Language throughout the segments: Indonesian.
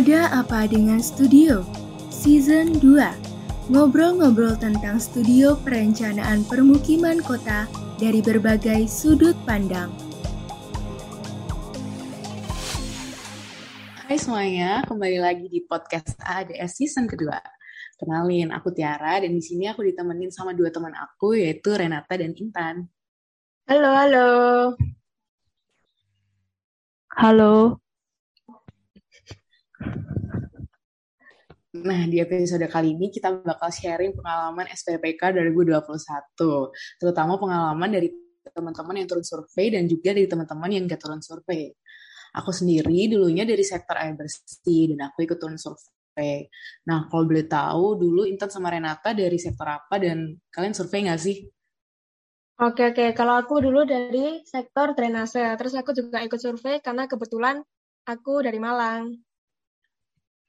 Ada Apa Dengan Studio Season 2 Ngobrol-ngobrol tentang studio perencanaan permukiman kota dari berbagai sudut pandang. Hai semuanya, kembali lagi di podcast ADS season kedua. Kenalin, aku Tiara dan di sini aku ditemenin sama dua teman aku yaitu Renata dan Intan. Halo, halo. Halo. Nah, di episode kali ini kita bakal sharing pengalaman SPPK 2021, terutama pengalaman dari teman-teman yang turun survei dan juga dari teman-teman yang gak turun survei. Aku sendiri dulunya dari sektor air bersih dan aku ikut turun survei. Nah, kalau boleh tahu, dulu Intan sama Renata dari sektor apa dan kalian survei nggak sih? Oke, oke. Kalau aku dulu dari sektor drainase, terus aku juga ikut survei karena kebetulan aku dari Malang.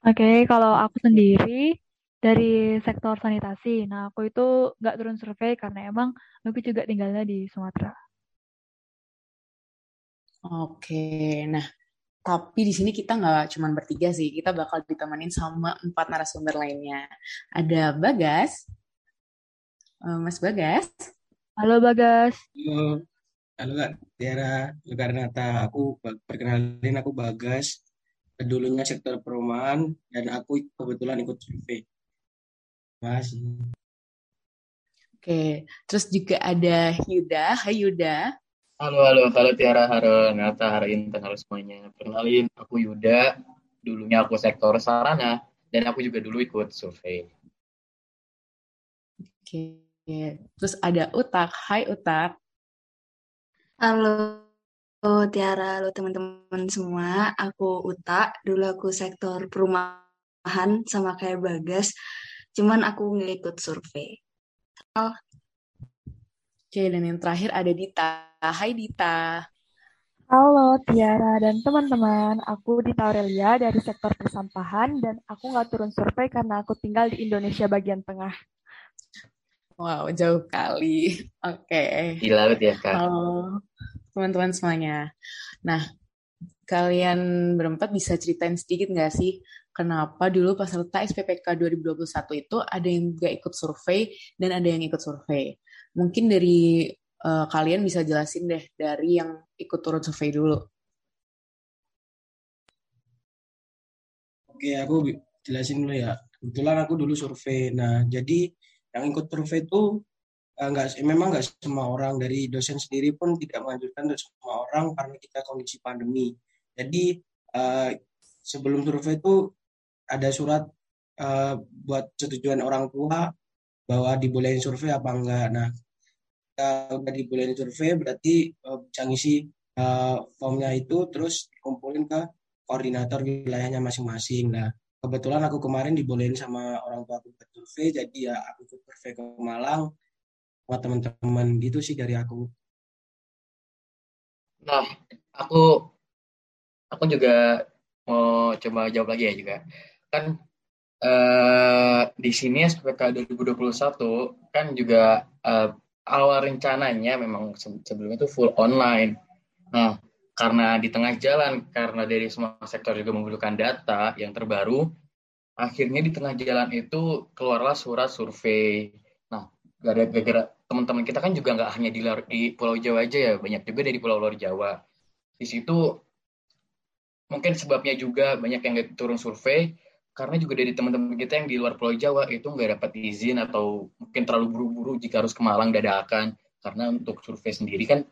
Oke, kalau aku sendiri dari sektor sanitasi. Nah, aku itu nggak turun survei karena emang aku juga tinggalnya di Sumatera. Oke, nah tapi di sini kita nggak cuma bertiga sih, kita bakal ditemenin sama empat narasumber lainnya. Ada Bagas, Eh, Mas Bagas, Halo Bagas. Halo, halo Kak Tiara, halo Kak Renata. Aku perkenalin aku Bagas, dulunya sektor perumahan dan aku kebetulan ikut survei. Terima kasih. oke, terus juga ada Yuda, Hai Yuda, Halo, halo, halo Tiara, halo Nata, halo Intan, halo semuanya. Kenalin, aku Yuda, dulunya aku sektor sarana, dan aku juga dulu ikut survei. oke, terus ada Utak, Hai Utak, Halo Tiara, halo teman-teman semua. Aku Uta, dulu aku sektor perumahan sama kayak Bagas, cuman aku nggak ikut survei. oke, dan yang terakhir ada Dita, Hai Dita, Halo Tiara dan teman-teman, aku Dita Aurelia dari sektor persampahan dan aku nggak turun survei karena aku tinggal di Indonesia bagian tengah. wow jauh kali, oke. Di laut ya, Kak. Halo teman-teman semuanya. Nah, kalian berempat bisa ceritain sedikit nggak sih kenapa dulu peserta SPPK 2021 itu ada yang nggak ikut survei dan ada yang ikut survei. Mungkin dari eh, kalian bisa jelasin deh dari yang ikut turun survei dulu. Oke, aku jelasin dulu ya. Kebetulan aku dulu survei. Nah, jadi yang ikut survei itu eh, nggak memang nggak semua orang dari dosen sendiri pun tidak menganjurkan untuk semua orang karena kita kondisi pandemi. Jadi eh, sebelum survei itu ada surat eh, buat setujuan orang tua bahwa dibolehin survei apa enggak. Nah, kita udah dibolehin survei berarti eh, bisa ngisi eh, formnya itu terus kumpulin ke koordinator wilayahnya masing-masing. Nah, kebetulan aku kemarin dibolehin sama orang tua aku survei, jadi ya aku ikut survei ke Malang sama teman-teman gitu sih dari aku. Nah, aku aku juga mau coba jawab lagi ya juga. Kan eh, di sini SPPK 2021 kan juga eh, awal rencananya memang se- sebelumnya itu full online. Nah, karena di tengah jalan, karena dari semua sektor juga membutuhkan data yang terbaru, akhirnya di tengah jalan itu keluarlah surat survei. Nah, gara-gara teman-teman kita kan juga nggak hanya di, di Pulau Jawa aja ya, banyak juga dari pulau luar Jawa. Di situ mungkin sebabnya juga banyak yang turun survei, karena juga dari teman-teman kita yang di luar Pulau Jawa itu nggak dapat izin atau mungkin terlalu buru-buru jika harus ke Malang dadakan. Karena untuk survei sendiri kan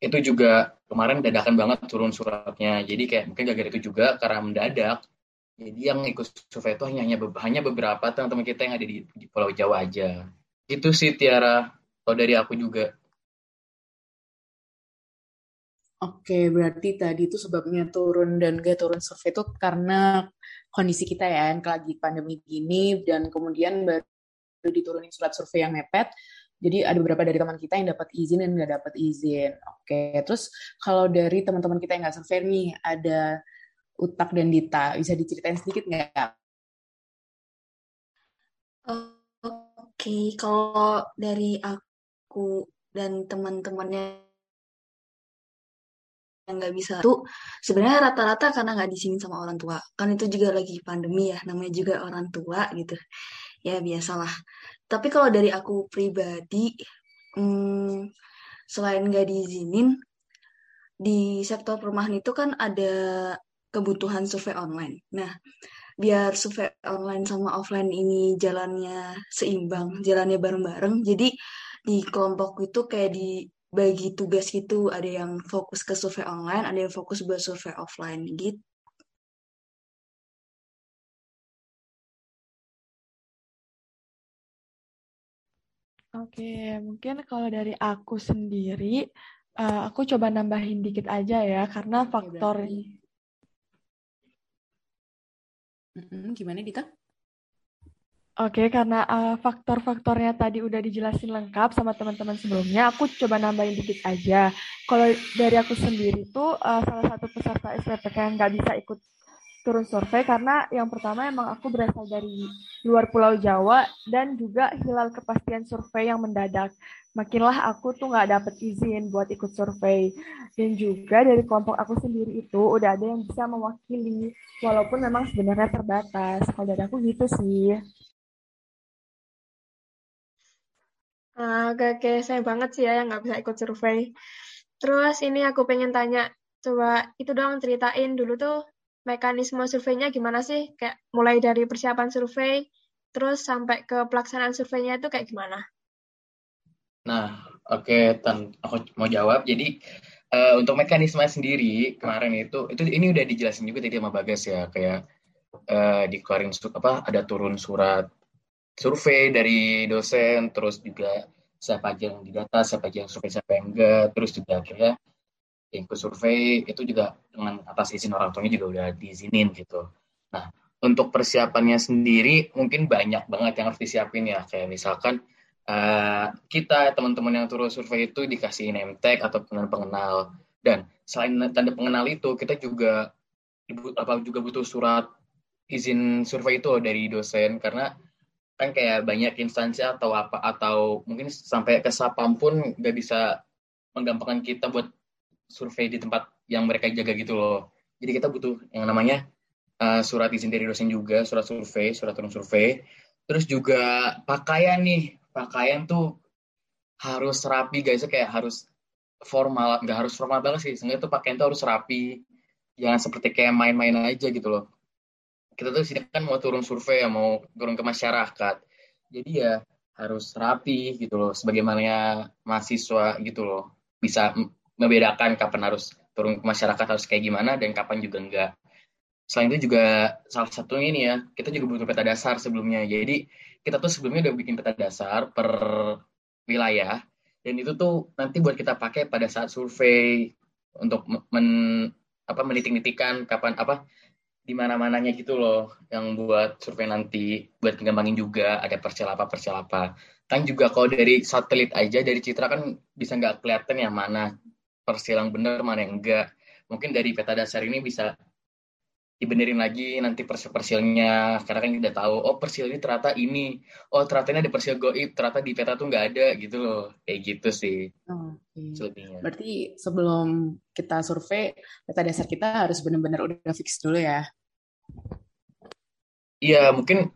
itu juga kemarin dadakan banget turun suratnya. Jadi kayak mungkin gara-gara itu juga karena mendadak. Jadi yang ikut survei itu hanya hanya, hanya beberapa teman-teman kita yang ada di, di Pulau Jawa aja. Itu sih Tiara. Kalau dari aku juga. Oke, berarti tadi itu sebabnya turun dan gak turun survei itu karena kondisi kita ya, yang lagi pandemi gini, dan kemudian baru diturunin surat survei yang mepet, jadi ada beberapa dari teman kita yang dapat izin dan nggak dapat izin. Oke, terus kalau dari teman-teman kita yang nggak survei nih, ada Utak dan Dita, bisa diceritain sedikit nggak? Oke, kalau dari aku dan teman-temannya nggak bisa tuh sebenarnya rata-rata karena nggak di sini sama orang tua. Kan itu juga lagi pandemi ya namanya juga orang tua gitu. Ya biasalah. Tapi kalau dari aku pribadi hmm, selain nggak diizinin di sektor perumahan itu kan ada kebutuhan survei online. Nah biar survei online sama offline ini jalannya seimbang jalannya bareng-bareng. Jadi di kelompok itu kayak di bagi tugas gitu. Ada yang fokus ke survei online ada yang fokus buat survei offline gitu. Oke, mungkin kalau dari aku sendiri, uh, aku coba nambahin dikit aja ya, karena faktor... Gimana, Dita? Oke, karena uh, faktor-faktornya tadi udah dijelasin lengkap sama teman-teman sebelumnya, aku coba nambahin dikit aja. Kalau dari aku sendiri tuh uh, salah satu peserta SPPK yang nggak bisa ikut turun survei karena yang pertama emang aku berasal dari luar Pulau Jawa dan juga hilal kepastian survei yang mendadak. Makinlah aku tuh nggak dapet izin buat ikut survei. Dan juga dari kelompok aku sendiri itu udah ada yang bisa mewakili, walaupun memang sebenarnya terbatas. Kalau dari aku gitu sih. Uh, oke, oke, saya banget sih ya yang nggak bisa ikut survei. Terus ini aku pengen tanya, coba itu dong ceritain dulu tuh mekanisme surveinya gimana sih? Kayak mulai dari persiapan survei, terus sampai ke pelaksanaan surveinya itu kayak gimana? Nah, oke, okay, aku mau jawab. Jadi uh, untuk mekanisme sendiri kemarin itu, itu ini udah dijelasin juga tadi sama Bagas ya, kayak uh, dikeluarin apa ada turun surat survei dari dosen, terus juga siapa aja yang didata, siapa aja yang survei, siapa yang enggak, terus juga akhirnya ikut survei itu juga dengan atas izin orang tuanya juga udah diizinin gitu. Nah, untuk persiapannya sendiri mungkin banyak banget yang harus disiapin ya, kayak misalkan uh, kita teman-teman yang turun survei itu dikasih name tag atau pengenal-pengenal dan selain tanda pengenal itu kita juga apa juga butuh surat izin survei itu dari dosen. Karena kan kayak banyak instansi atau apa atau mungkin sampai ke sapam pun nggak bisa menggampangkan kita buat survei di tempat yang mereka jaga gitu loh. Jadi kita butuh yang namanya uh, surat izin dari dosen juga, surat survei, surat turun survei. Terus juga pakaian nih, pakaian tuh harus rapi guys, kayak harus formal, nggak harus formal banget sih. Sehingga tuh pakaian tuh harus rapi, jangan seperti kayak main-main aja gitu loh kita tuh sini kan mau turun survei ya mau turun ke masyarakat jadi ya harus rapi gitu loh sebagaimana mahasiswa gitu loh bisa membedakan kapan harus turun ke masyarakat harus kayak gimana dan kapan juga enggak. Selain itu juga salah satu ini ya kita juga butuh peta dasar sebelumnya. Jadi kita tuh sebelumnya udah bikin peta dasar per wilayah dan itu tuh nanti buat kita pakai pada saat survei untuk men apa menitik-nitikan kapan apa di mana-mananya gitu loh yang buat survei nanti buat ngembangin juga ada persil apa persil apa kan juga kalau dari satelit aja dari citra kan bisa nggak kelihatan yang mana persil yang bener mana yang enggak mungkin dari peta dasar ini bisa dibenerin lagi nanti persil-persilnya karena kan kita tahu oh persil ini ternyata ini oh ternyata ini ada persil goib ternyata di peta tuh nggak ada gitu loh kayak gitu sih okay. berarti sebelum kita survei peta dasar kita harus benar-benar udah fix dulu ya Iya, mungkin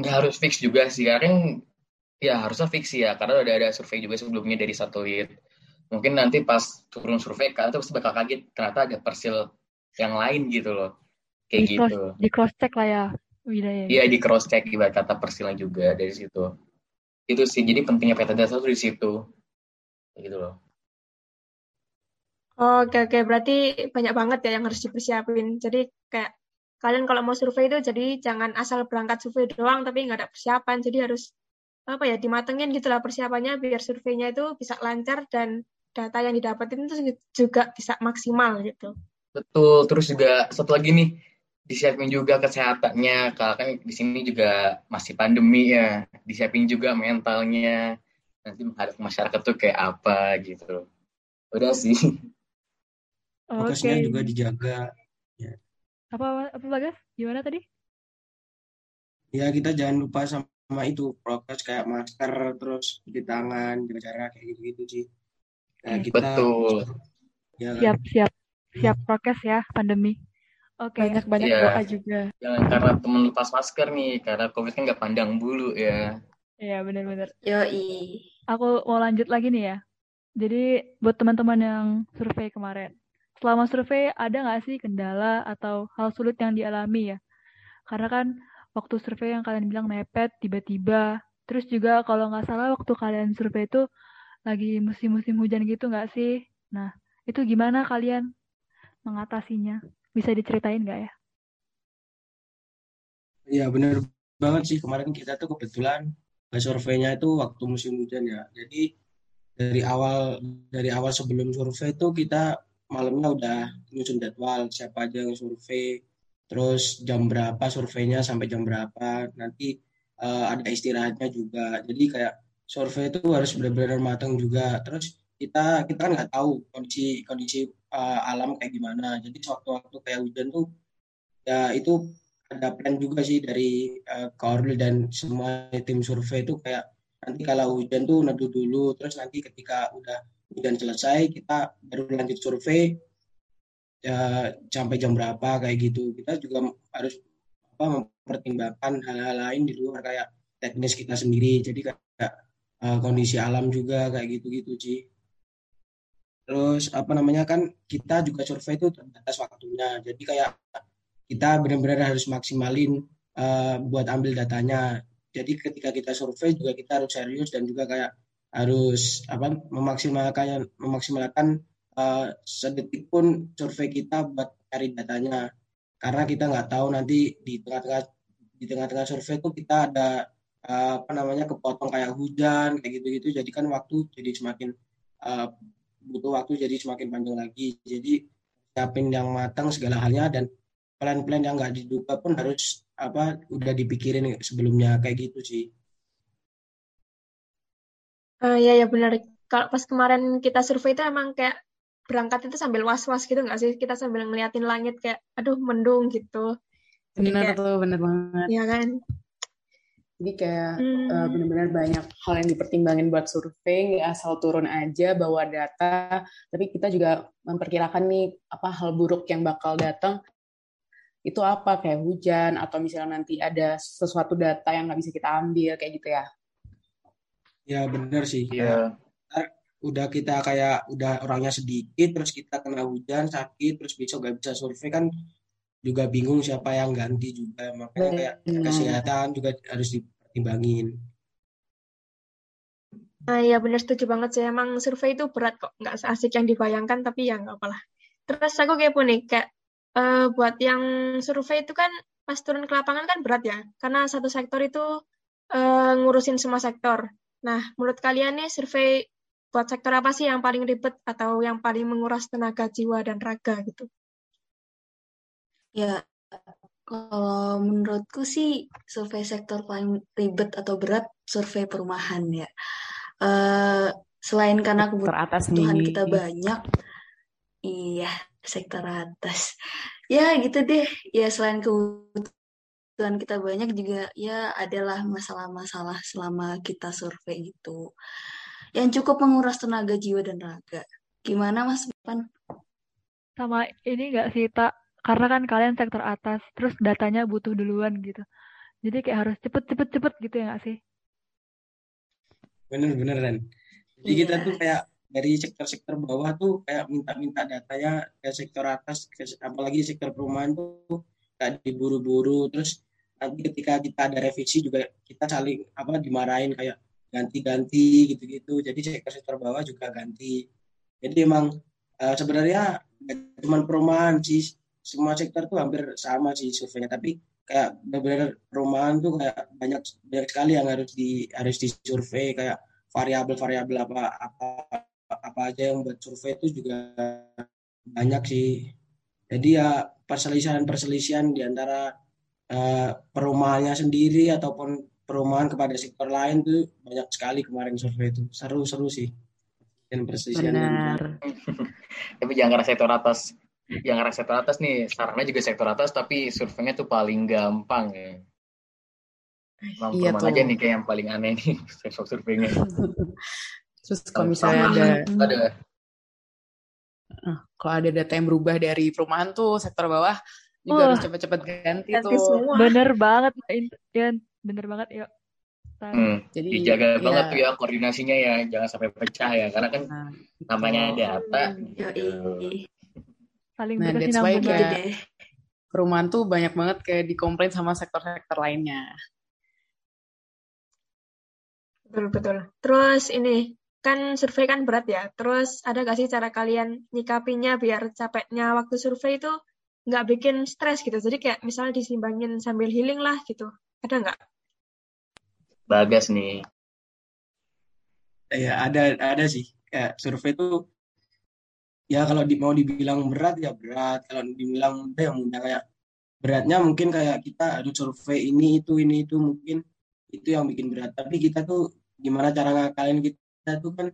nggak harus fix juga sih. Karena kan ya harusnya fix ya, karena udah ada survei juga sebelumnya dari satelit. Mungkin nanti pas turun survei, kalian tuh bakal kaget ternyata ada persil yang lain gitu loh. Kayak di gitu. Cross, di cross check lah ya, Widaya. Iya, di cross check ibarat kata persilnya juga dari situ. Itu sih, jadi pentingnya peta dasar tuh di situ. Kayak gitu loh. Oke, oke. Berarti banyak banget ya yang harus dipersiapin. Jadi kayak kalian kalau mau survei itu jadi jangan asal berangkat survei doang tapi nggak ada persiapan jadi harus apa ya dimatengin gitulah persiapannya biar surveinya itu bisa lancar dan data yang didapatin itu juga bisa maksimal gitu. Betul terus juga satu lagi nih disiapin juga kesehatannya. Kalau kan di sini juga masih pandemi ya disiapin juga mentalnya. Nanti menghadap masyarakat tuh kayak apa gitu. Udah sih. Fokusnya okay. juga dijaga apa apa bagas gimana tadi? Ya kita jangan lupa sama itu prokes kayak masker terus cuci tangan jaga jarak kayak gitu gitu sih nah, kita betul ya, siap siap siap prokes ya pandemi. Oke. Banyak-banyak Iya. doa juga. Jangan karena temen lepas masker nih, karena COVID kan nggak pandang bulu ya. Iya benar-benar. Yoi. Aku mau lanjut lagi nih ya. Jadi buat teman-teman yang survei kemarin, selama survei ada nggak sih kendala atau hal sulit yang dialami ya? Karena kan waktu survei yang kalian bilang mepet tiba-tiba, terus juga kalau nggak salah waktu kalian survei itu lagi musim-musim hujan gitu nggak sih? Nah, itu gimana kalian mengatasinya? Bisa diceritain nggak ya? Iya bener banget sih kemarin kita tuh kebetulan eh, surveinya itu waktu musim hujan ya. Jadi dari awal dari awal sebelum survei itu kita malamnya udah nyusun jadwal siapa aja yang survei, terus jam berapa surveinya sampai jam berapa, nanti eh, ada istirahatnya juga. Jadi kayak survei itu harus benar-benar matang juga. Terus kita kita kan nggak tahu kondisi kondisi eh, alam kayak gimana. Jadi sewaktu-waktu kayak hujan tuh ya itu ada plan juga sih dari uh, dan semua tim survei itu kayak nanti kalau hujan tuh neduh dulu terus nanti ketika udah hujan selesai kita baru lanjut survei ya sampai jam berapa kayak gitu kita juga harus apa mempertimbangkan hal-hal lain di luar kayak teknis kita sendiri jadi kayak uh, kondisi alam juga kayak gitu-gitu sih terus apa namanya kan kita juga survei itu terbatas waktunya jadi kayak kita benar-benar harus maksimalin uh, buat ambil datanya. Jadi ketika kita survei juga kita harus serius dan juga kayak harus apa memaksimalkan memaksimalkan uh, sedetik pun survei kita buat cari datanya. Karena kita nggak tahu nanti di tengah-tengah di tengah-tengah survei itu kita ada apa namanya kepotong kayak hujan kayak gitu-gitu. Jadi kan waktu jadi semakin uh, butuh waktu jadi semakin panjang lagi. Jadi siapin yang matang segala halnya dan plan-plan yang nggak diduga pun harus apa udah dipikirin sebelumnya kayak gitu sih. Uh, ya ya benar. Kalau pas kemarin kita survei itu emang kayak berangkat itu sambil was-was gitu nggak sih? Kita sambil ngeliatin langit kayak aduh mendung gitu. Benar tuh, benar banget. ya kan? Jadi kayak Hmm. uh, benar-benar banyak hal yang dipertimbangin buat survei, nggak asal turun aja bawa data, tapi kita juga memperkirakan nih apa hal buruk yang bakal datang itu apa kayak hujan atau misalnya nanti ada sesuatu data yang nggak bisa kita ambil kayak gitu ya. Ya benar sih. Iya. Kayak, udah kita kayak udah orangnya sedikit terus kita kena hujan sakit terus besok nggak bisa survei kan juga bingung siapa yang ganti juga makanya kayak Benar. kesehatan juga harus dipertimbangin. Nah, ya benar setuju banget sih. Emang survei itu berat kok, nggak seasik yang dibayangkan, tapi ya nggak apalah. Terus aku kepo nih, kayak eh, buat yang survei itu kan pas turun ke lapangan kan berat ya, karena satu sektor itu eh, ngurusin semua sektor. Nah, menurut kalian nih survei buat sektor apa sih yang paling ribet atau yang paling menguras tenaga jiwa dan raga gitu? Ya, kalau menurutku sih survei sektor paling ribet atau berat survei perumahan ya. Eh, selain karena kebutuhan nih. kita banyak, iya sektor atas. Ya gitu deh. Ya selain kebutuhan kita banyak juga ya adalah masalah-masalah selama kita survei itu yang cukup menguras tenaga jiwa dan raga. Gimana Mas Pan? Sama ini nggak sih, Tak? Karena kan kalian sektor atas, terus datanya butuh duluan gitu. Jadi kayak harus cepet-cepet-cepet gitu ya nggak sih? Bener-bener Ren. Jadi kita Iya. tuh kayak dari sektor-sektor bawah tuh kayak minta-minta datanya ke sektor atas, ke, apalagi sektor perumahan tuh kayak diburu-buru. Terus nanti ketika kita ada revisi juga kita saling apa dimarahin kayak ganti-ganti gitu-gitu. Jadi sektor-sektor bawah juga ganti. Jadi emang eh, sebenarnya cuma perumahan sih, semua sektor tuh hampir sama sih surveinya. Tapi kayak benar-benar perumahan tuh kayak banyak banyak sekali yang harus di harus disurvei kayak variabel-variabel apa apa apa aja yang buat survei itu juga banyak sih. Jadi ya perselisihan-perselisihan di antara eh, perumahannya sendiri ataupun perumahan kepada sektor lain tuh banyak sekali kemarin survei itu. Seru-seru sih. Dan perselisihan dan Benar. Tapi jangan sektor atas. Jangan ngerasa sektor atas nih. Sarannya juga sektor atas, tapi surveinya tuh paling gampang ya. Emang Iya perumahan aja tuh. nih kayak yang paling aneh nih surveinya. Terus kalau misalnya ada Ada kalau ada data yang berubah dari perumahan tuh sektor bawah juga Wah. harus cepet-cepet ganti Ganti tuh. semua. Bener banget, ya bener banget yuk. Hmm, Jadi dijaga ya, banget tuh ya koordinasinya ya, jangan sampai pecah ya, karena kan nah, gitu. namanya data. Gitu. Saling Nah, that's why berkesinambungan. Gitu kayak deh. perumahan tuh banyak banget kayak dikomplain sama sektor-sektor lainnya. Betul, betul. Terus ini, kan survei kan berat ya. Terus ada gak sih cara kalian nyikapinya biar capeknya waktu survei itu nggak bikin stres gitu. Jadi kayak misalnya disimbangin sambil healing lah gitu. Ada nggak? Bagas nih. ya ada ada sih kayak survei itu ya kalau di, mau dibilang berat ya berat. Kalau dibilang mudah ya mudah. Kayak beratnya mungkin kayak kita harus survei ini itu ini itu mungkin itu yang bikin berat. Tapi kita tuh gimana cara ngakalin kita tuh kan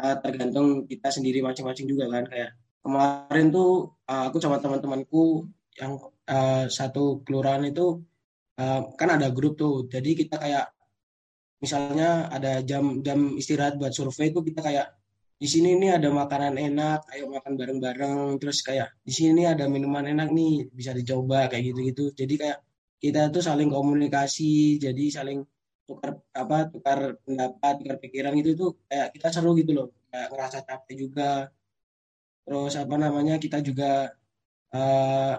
uh, tergantung kita sendiri masing-masing juga kan. Kayak kemarin tuh uh, aku sama teman-temanku yang uh, satu kelurahan itu uh, kan ada grup tuh. Jadi kita kayak misalnya ada jam jam istirahat buat survei itu kita kayak di sini nih ada makanan enak ayo makan bareng-bareng. Terus kayak di sini ada minuman enak nih bisa dicoba kayak gitu-gitu. Jadi kayak kita tuh saling komunikasi jadi saling tukar apa tukar pendapat tukar pikiran gitu tuh kayak kita seru gitu loh. Kayak ngerasa capek juga. Terus apa namanya kita juga uh,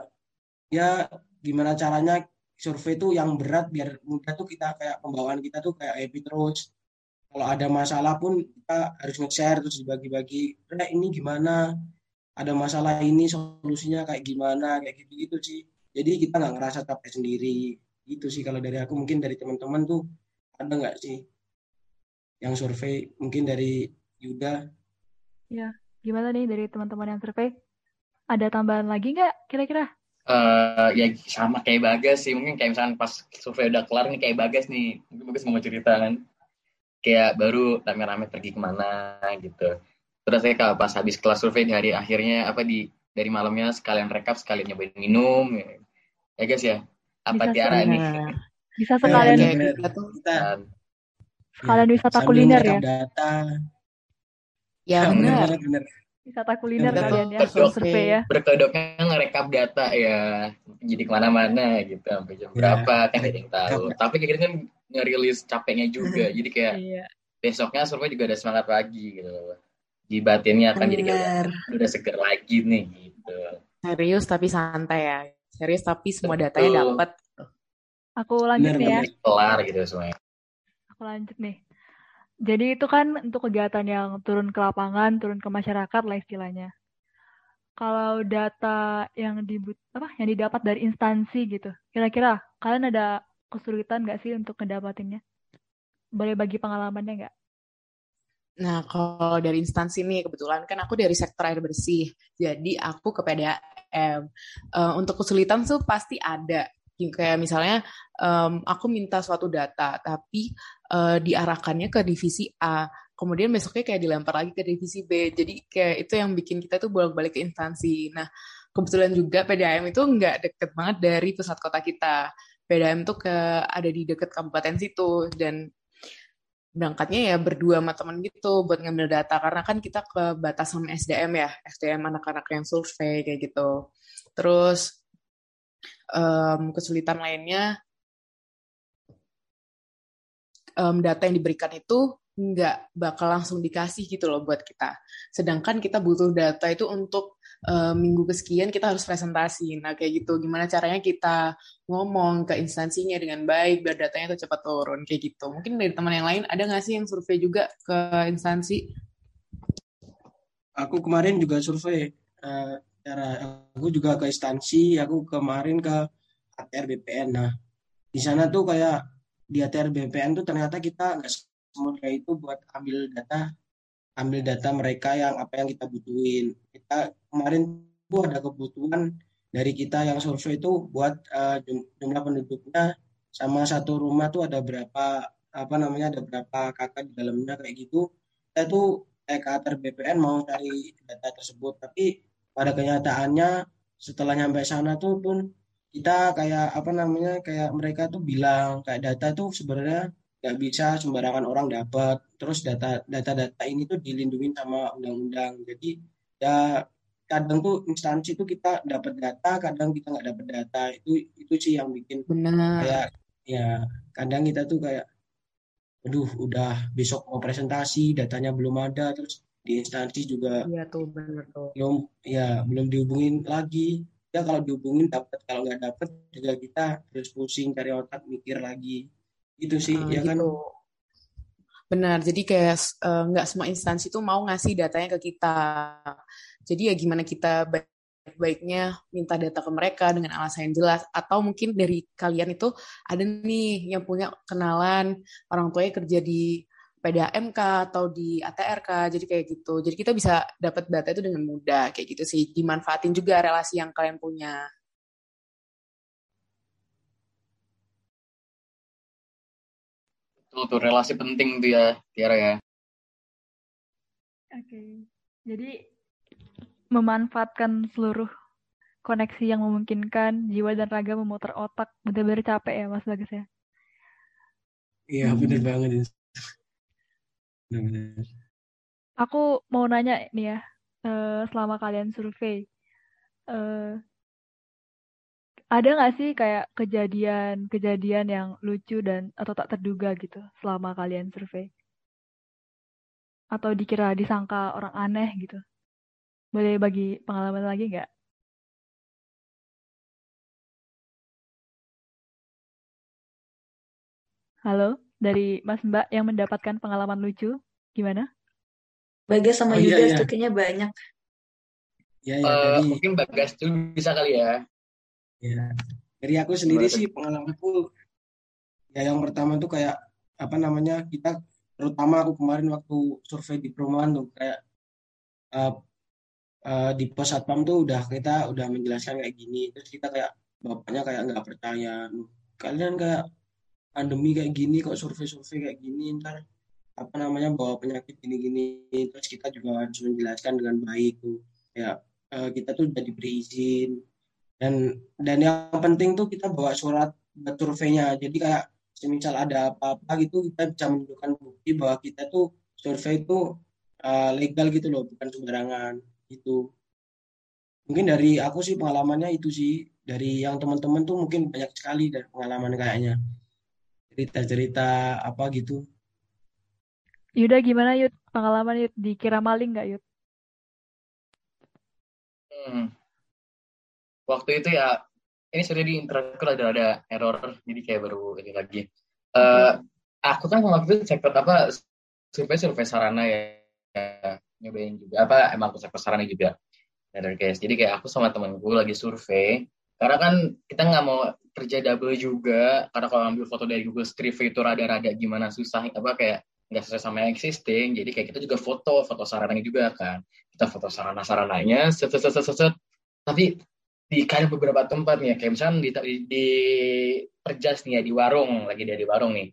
ya gimana caranya survei itu yang berat biar mudah tuh kita kayak pembawaan kita tuh kayak happy terus kalau ada masalah pun kita harus nge-share terus dibagi-bagi nah ini gimana? Ada masalah ini solusinya kayak gimana? Kayak gitu-gitu sih. Jadi kita nggak ngerasa capek sendiri. Itu sih kalau dari aku. Mungkin dari teman-teman tuh ada nggak sih yang survei? Mungkin dari Yuda. Ya, gimana nih dari teman-teman yang survei? Ada tambahan lagi nggak kira-kira? Eh, ya sama kayak Bagas sih, mungkin kayak misalkan pas survei udah kelar nih kayak Bagas nih, mungkin Bagas mau cerita kan, kayak baru rame-rame pergi ke mana gitu. Terus saya kalau pas habis kelas survei di hari akhirnya apa di dari malamnya sekalian rekap sekalian nyobain minum ya, ya guys ya apa Bisa Tiara ini Nah, Bisa Ya, sekalian kayak bener. kita sekalian ya, wisata sambil kuliner ya. data ya benar. Wisata kuliner Kita kalian ya, survei. ya. berkedoknya ngerekap data ya jadi ke mana-mana gitu sampai jam Ya. berapa kan ada yang tahu. Tapi kayak gitu kan ngerilis capeknya juga, jadi kayak Iya. besoknya survei juga ada semangat lagi gitu loh. Di batinnya kan jadi kayak Bener. udah seger lagi nih gitu. Serius tapi santai ya. Serius tapi semua datanya Betul. dapat. Aku lanjut Bener, nih ya. bener. Kelar gitu semuanya. Aku lanjut nih. Jadi itu kan untuk kegiatan yang turun ke lapangan, turun ke masyarakat lah istilahnya. Kalau data yang dibut apa yang didapat dari instansi gitu, kira-kira kalian ada kesulitan nggak sih untuk ngedapatinnya? Boleh bagi pengalamannya nggak? Nah, kalau dari instansi nih, kebetulan kan aku dari sektor air bersih. Jadi aku ke PDAM. Eh, untuk kesulitan tuh pasti ada. Kayak misalnya em, aku minta suatu data, tapi eh, diarahkannya ke divisi A. Kemudian besoknya kayak dilempar lagi ke divisi B. Jadi kayak itu yang bikin kita tuh bolak-balik ke instansi. Nah, kebetulan juga PDAM itu nggak deket banget dari pusat kota kita. PDAM tuh ke ada di deket kabupaten situ dan berangkatnya ya berdua sama temen gitu buat ngambil data karena kan kita ke batas sama SDM ya SDM anak-anak yang survei kayak gitu. Terus em, kesulitan lainnya em, data yang diberikan itu nggak bakal langsung dikasih gitu loh buat kita. Sedangkan kita butuh data itu untuk em, minggu kesekian kita harus presentasi nah kayak gitu gimana caranya kita ngomong ke instansinya dengan baik biar datanya tuh cepat turun kayak gitu. Mungkin dari teman yang lain ada nggak sih yang survei juga ke instansi? aku kemarin juga survei eh, cara aku juga ke instansi aku kemarin ke ATR BPN nah di sana tuh kayak di ATR BPN tuh ternyata kita nggak semudah itu buat ambil data ambil data mereka yang apa yang kita butuhin. Kita kemarin tuh ada kebutuhan dari kita yang survei itu buat jum- jumlah penduduknya sama satu rumah tuh ada berapa apa namanya ada berapa kakak di dalamnya kayak gitu. Kita tuh EKATR BPN mau cari data tersebut tapi pada kenyataannya setelah nyampe sana tuh pun kita kayak apa namanya kayak mereka tuh bilang kayak data tuh sebenarnya nggak bisa sembarangan orang dapat. Terus data data data ini tuh dilindungi sama undang-undang. Jadi ya kadang tuh instansi tuh kita dapat data kadang kita nggak dapat data. Itu itu sih yang bikin Benar. kayak ya kadang kita tuh kayak aduh udah besok mau presentasi datanya belum ada. Terus di instansi juga Iya tuh benar tuh. belum ya belum dihubungin lagi. Ya kalau dihubungin dapat kalau nggak dapat juga kita terus pusing cari otak mikir lagi itu sih Ah, ya kan gitu. Benar, jadi kayak eh, nggak semua instansi tuh mau ngasih datanya ke kita. Jadi ya gimana kita baik-baiknya minta data ke mereka dengan alasan yang jelas. Atau mungkin dari kalian itu ada nih yang punya kenalan orang tuanya kerja di PDAM kah atau di ATR kah, jadi kayak gitu. Jadi kita bisa dapat data itu dengan mudah, kayak gitu sih. Dimanfaatin juga relasi yang kalian punya. Betul tuh relasi penting tuh ya, Tiara ya. Oke. Jadi memanfaatkan seluruh koneksi yang memungkinkan jiwa dan raga memutar otak benar-benar capek ya Mas Bagas ya. iya bener banget itu Bener-bener. Aku mau nanya nih ya, eh, selama kalian survei, eh, ada nggak sih kayak kejadian-kejadian yang lucu dan atau tak terduga gitu selama kalian survei? Atau dikira disangka orang aneh gitu? Boleh bagi pengalaman lagi nggak? Halo, dari Mas Mbak yang mendapatkan pengalaman lucu, gimana? Bagas sama Oh, iya, Yudas iya. tuh kayaknya banyak. ya ya Eh, dari mungkin Bagas dulu bisa kali ya. Ya dari aku sendiri tuh? sih pengalamanku ya yang pertama tuh kayak apa namanya kita terutama aku kemarin waktu survei di perumahan tuh kayak eh, eh, di pos satpam tuh udah kita udah menjelaskan kayak gini terus kita kayak bapaknya kayak nggak percaya "Loh, kalian kayak pandemi kayak gini kok survei-survei kayak gini ntar apa namanya bawa penyakit gini-gini terus kita juga harus menjelaskan dengan baik tuh ya eh, kita tuh udah diberi izin dan dan yang penting tuh kita bawa surat buat surveinya jadi kayak semisal ada apa-apa gitu kita bisa menunjukkan bukti bahwa kita tuh survei itu eh, legal gitu loh bukan sembarangan gitu mungkin dari aku sih pengalamannya itu sih dari yang teman-teman tuh mungkin banyak sekali dari pengalaman kayaknya cerita-cerita apa gitu Yuda gimana Yud? Pengalaman Yud? Dikira maling nggak Yud? Hmm. Waktu itu ya, ini sudah di internetku ada ada error, jadi kayak baru ini lagi. Eh, aku kan waktu itu sektor apa survei survei sarana ya, ya, nyobain juga apa emang aku sektor sarana juga. Nah, guys, jadi kayak aku sama temanku lagi survei, karena kan kita nggak mau kerja double juga, karena kalau ambil foto dari Google Street View itu rada-rada gimana susah, apa kayak nggak sesuai sama yang existing, jadi kayak kita juga foto, foto sarananya juga kan. Kita foto sarana-sarananya, set, set, set, set, set, set. tapi di kayak beberapa tempat nih ya, kayak misalnya di, di, di Perjas nih ya, di warung, lagi dia di warung nih.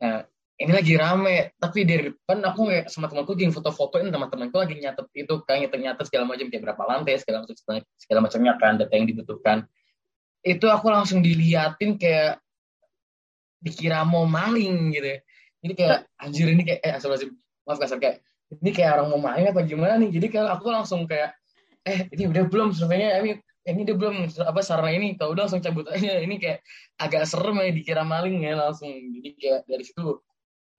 Nah, ini lagi rame, tapi dari depan aku kayak sama temanku lagi foto-fotoin sama temanku lagi nyatet itu kan nyatet-nyatet segala macam kayak berapa lantai segala macam segala, segala macamnya kan data yang dibutuhkan. Itu aku langsung diliatin kayak dikira mau maling gitu. ya. Jadi kayak anjir ini kayak eh asal maaf kasar kayak ini kayak orang mau maling apa gimana nih. Jadi kalau aku langsung kayak eh ini udah belum surveinya ini ini udah belum apa sarana ini kalau udah langsung cabut aja ini kayak agak serem ya dikira maling ya langsung jadi kayak dari situ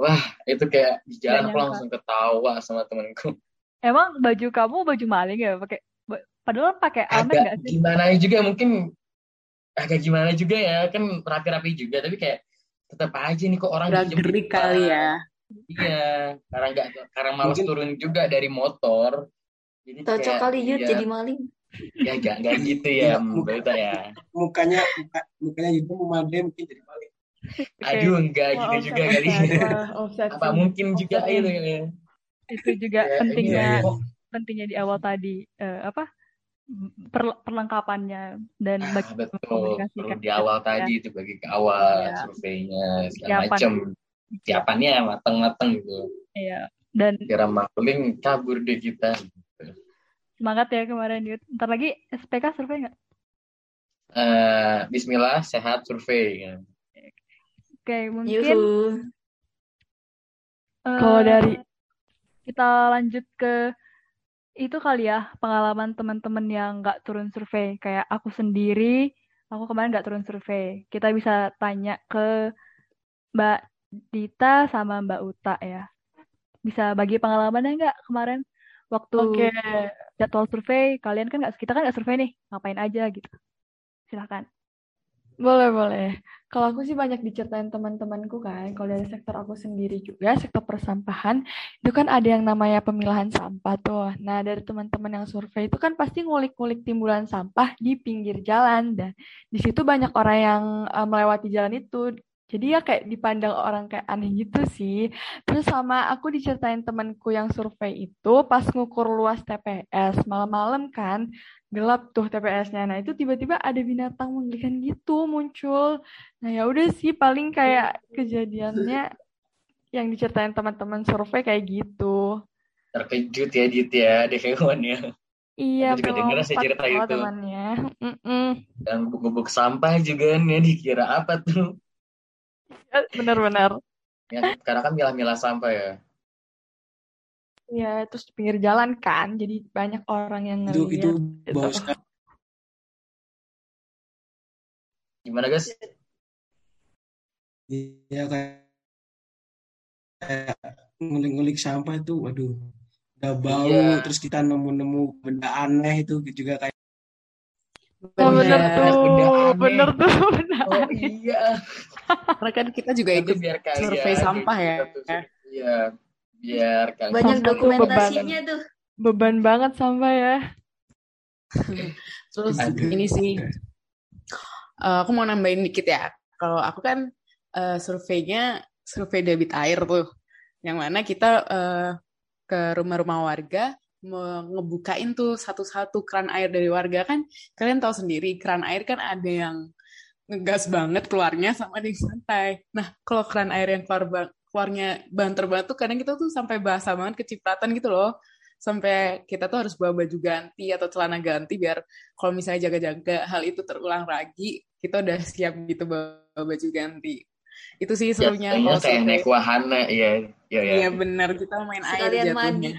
wah itu kayak di jalan Gak aku nyangka. langsung ketawa sama temenku Emang baju kamu baju maling ya? Pakai padahal pakai amet agak nggak sih? gimana juga mungkin agak gimana juga ya kan rapi-rapi juga tapi kayak tetap aja nih kok orang gerik depan. kali ya. iya karena nggak karena malas turun juga dari motor jadi Cocok kali Yud ya, jadi maling. Ya gak, gak gitu ya Mbak Uta ya mukanya muka, mukanya itu memadai mungkin jadi maling aduh enggak Wah, gitu juga kali offset apa mungkin juga itu ya. Itu juga Ya, pentingnya iya, iya. pentingnya di awal tadi eh, apa per- perlengkapannya dan Ah, bagi betul mengkomunikasikan perlu di awal ya. tadi itu bagi ke awal Iya. surveinya segala Siapan. macem siapannya mateng-mateng gitu Iya. Dan kira maling kabur deh kita semangat ya kemarin Yud. Ntar lagi SPK survei nggak? Eh, Bismillah sehat survei ya. Oke, mungkin Yuhu. eh, Kalau dari kita lanjut ke itu kali ya pengalaman teman-teman yang nggak turun survei kayak aku sendiri aku kemarin nggak turun survei kita bisa tanya ke Mbak Dita sama Mbak Uta ya bisa bagi pengalamannya nggak kemarin waktu Oke. Jadwal survei kalian kan nggak kita kan nggak survei nih ngapain aja gitu silahkan Boleh, boleh. Kalau aku sih banyak diceritain teman-temanku kan. Kalau dari sektor aku sendiri juga, sektor persampahan, itu kan ada yang namanya pemilahan sampah tuh. Nah, dari teman-teman yang survei itu kan pasti ngulik-ngulik timbulan sampah di pinggir jalan. Dan di situ banyak orang yang eh, melewati jalan itu. Jadi ya kayak dipandang orang kayak aneh gitu sih. Terus sama aku diceritain temanku yang survei itu pas ngukur luas TPS malam-malam kan gelap tuh TPS-nya. Nah, itu tiba-tiba ada binatang mengerikan gitu muncul. Nah, ya udah sih paling kayak kejadiannya yang diceritain teman-teman survei kayak gitu. Terkejut ya Dit ya, ada hewannya. Iya, Aku juga sih cerita itu. temannya. Mm-mm. Dan gubuk sampah juga nih dikira apa tuh? Benar-benar. Ya, karena kan milah-milah sampah ya. Iya, terus di pinggir jalan kan, jadi banyak orang yang itu itu ngeliat gitu. bau sekali Gimana guys? ya kayak ngulik-ngulik sampah itu waduh udah bau Iya. terus kita nemu-nemu benda aneh itu juga kayak Oh, bener Bener. tuh, Benda aneh. bener tuh, bener Oh iya. Karena kan kita juga Itu ikut biar kalian survei sampah ya. Sur- Iya, biar kalian Banyak dokumentasinya tuh. Beban banget sampah ya. Terus Aduh. ini sih, eh, aku mau nambahin dikit ya. Kalau aku kan eh, surveinya survei debit air tuh, yang mana kita eh, ke rumah-rumah warga ngebukain tuh satu-satu keran air dari warga kan. Kalian tahu sendiri keran air kan ada yang ngegas banget keluarnya sama yang santai. Nah, kalau keran air yang keluar ba- keluarnya banter banget tuh kadang kita tuh sampai basah banget kecipratan gitu loh. Sampai kita tuh harus bawa baju ganti atau celana ganti biar kalau misalnya jaga-jaga hal itu terulang lagi, kita udah siap gitu bawa baju ganti. Itu sih serunya kayak survei. naik wahana ya. Iya ya. Iya benar, kita main air Sekalian mandi. jatuhnya.